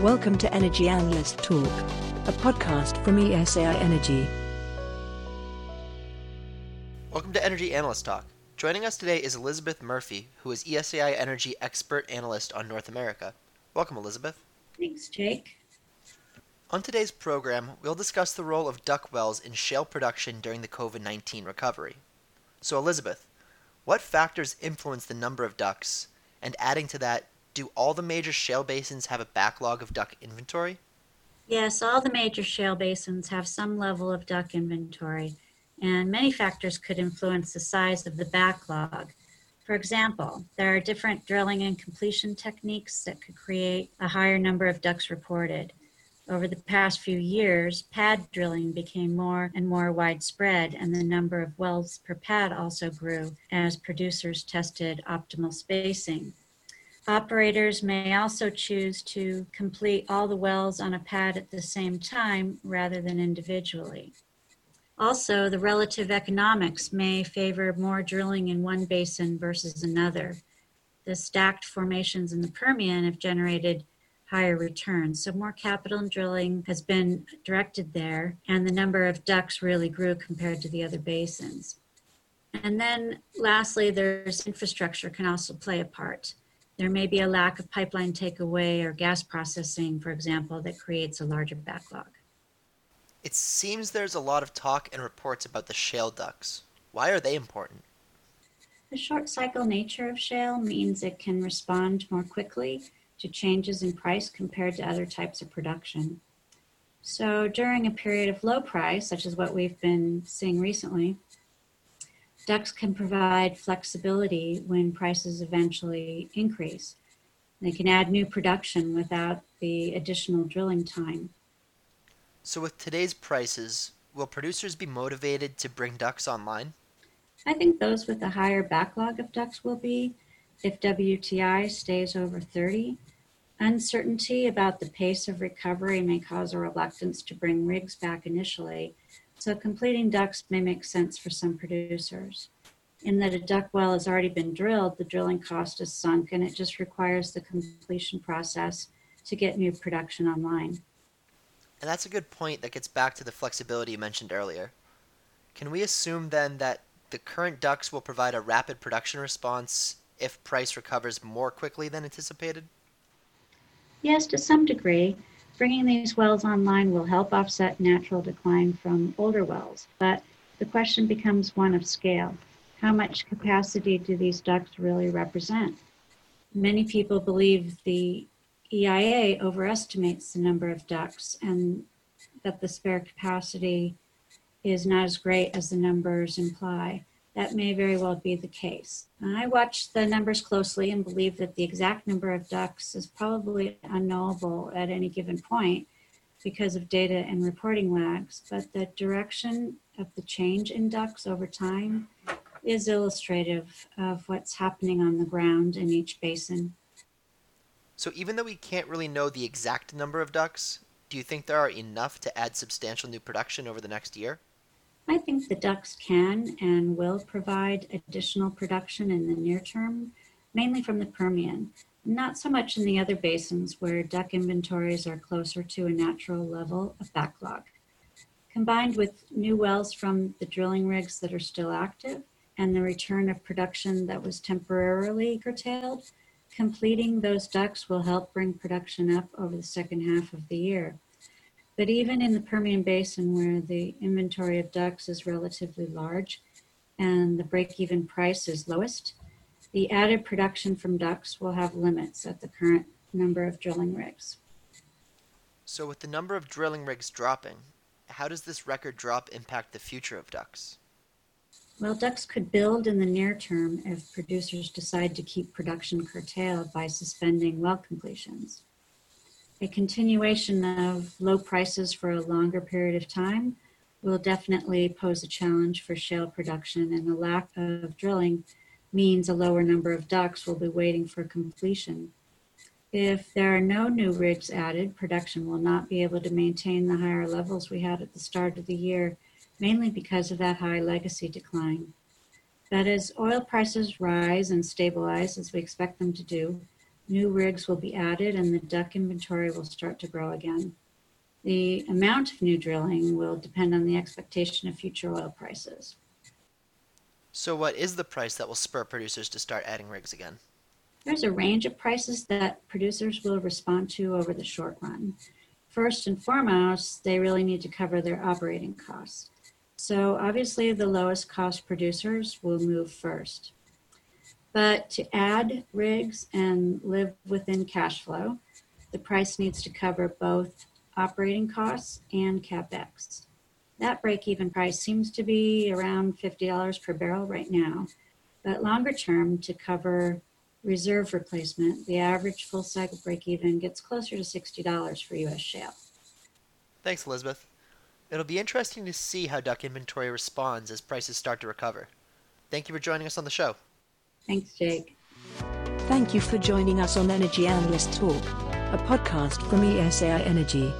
Welcome to Energy Analyst Talk, a podcast from ESAI Energy. Welcome to Energy Analyst Talk. Joining us today is Elizabeth Murphy, who is ESAI Energy Expert Analyst on North America. Welcome, Elizabeth. Thanks, Jake. On today's program, we'll discuss the role of DUC wells in shale production during the COVID 19 recovery. So, Elizabeth, what factors influence the number of DUCs? And adding to that, do all the major shale basins have a backlog of DUC inventory? Yes, all the major shale basins have some level of DUC inventory, and many factors could influence the size of the backlog. For example, there are different drilling and completion techniques that could create a higher number of DUCs reported. Over the past few years, pad drilling became more and more widespread, and the number of wells per pad also grew as producers tested optimal spacing. Operators may also choose to complete all the wells on a pad at the same time rather than individually. Also, the relative economics may favor more drilling in one basin versus another. The stacked formations in the Permian have generated higher returns, so more capital and drilling has been directed there, and the number of DUCs really grew compared to the other basins. And then lastly, there's infrastructure can also play a part. There may be a lack of pipeline takeaway or gas processing, for example, that creates a larger backlog. It seems there's a lot of talk and reports about the shale DUCs. Why are they important? The short cycle nature of shale means it can respond more quickly to changes in price compared to other types of production. So during a period of low price, such as what we've been seeing recently, DUCs can provide flexibility when prices eventually increase. They can add new production without the additional drilling time. So, with today's prices, will producers be motivated to bring DUCs online? I think those with a higher backlog of DUCs will be if WTI stays over 30. Uncertainty about the pace of recovery may cause a reluctance to bring rigs back initially, so completing DUCs may make sense for some producers. In that a DUC well has already been drilled, the drilling cost is sunk and it just requires the completion process to get new production online. And that's a good point that gets back to the flexibility you mentioned earlier. Can we assume then that the current DUCs will provide a rapid production response if price recovers more quickly than anticipated? Yes, to some degree. Bringing these wells online will help offset natural decline from older wells, but the question becomes one of scale. How much capacity do these DUCs really represent? Many people believe the EIA overestimates the number of DUCs and that the spare capacity is not as great as the numbers imply that may very well be the case. I watch the numbers closely and believe that the exact number of DUCs is probably unknowable at any given point because of data and reporting lags, but the direction of the change in DUCs over time is illustrative of what's happening on the ground in each basin. So, even though we can't really know the exact number of DUCs, do you think there are enough to add substantial new production over the next year? I think the DUCs can and will provide additional production in the near term, mainly from the Permian, not so much in the other basins where DUC inventories are closer to a natural level of backlog. Combined with new wells from the drilling rigs that are still active and the return of production that was temporarily curtailed, completing those DUCs will help bring production up over the second half of the year. But even in the Permian Basin, where the inventory of DUCs is relatively large and the break even price is lowest, the added production from DUCs will have limits at the current number of drilling rigs. So, with the number of drilling rigs dropping, how does this record drop impact the future of DUCs? Well, DUCs could build in the near term if producers decide to keep production curtailed by suspending well completions a continuation of low prices for a longer period of time will definitely pose a challenge for shale production, and the lack of drilling means a lower number of DUCs will be waiting for completion. If there are no new rigs added, production will not be able to maintain the higher levels we had at the start of the year, mainly because of that high legacy decline. But as oil prices rise and stabilize, as we expect them to do, new rigs will be added and the DUC inventory will start to grow again. The amount of new drilling will depend on the expectation of future oil prices. So, what is the price that will spur producers to start adding rigs again? There's a range of prices that producers will respond to over the short run. First and foremost, they really need to cover their operating costs. So, obviously, the lowest cost producers will move first. But to add rigs and live within cash flow, the price needs to cover both operating costs and capex. That break even price seems to be around $50 per barrel right now. But longer term, to cover reserve replacement, the average full cycle break even gets closer to $60 for US shale. Thanks, Elizabeth. It'll be interesting to see how DUC inventory responds as prices start to recover. Thank you for joining us on the show. Thanks, Jake. Thank you for joining us on Energy Analyst Talk, a podcast from ESAI Energy.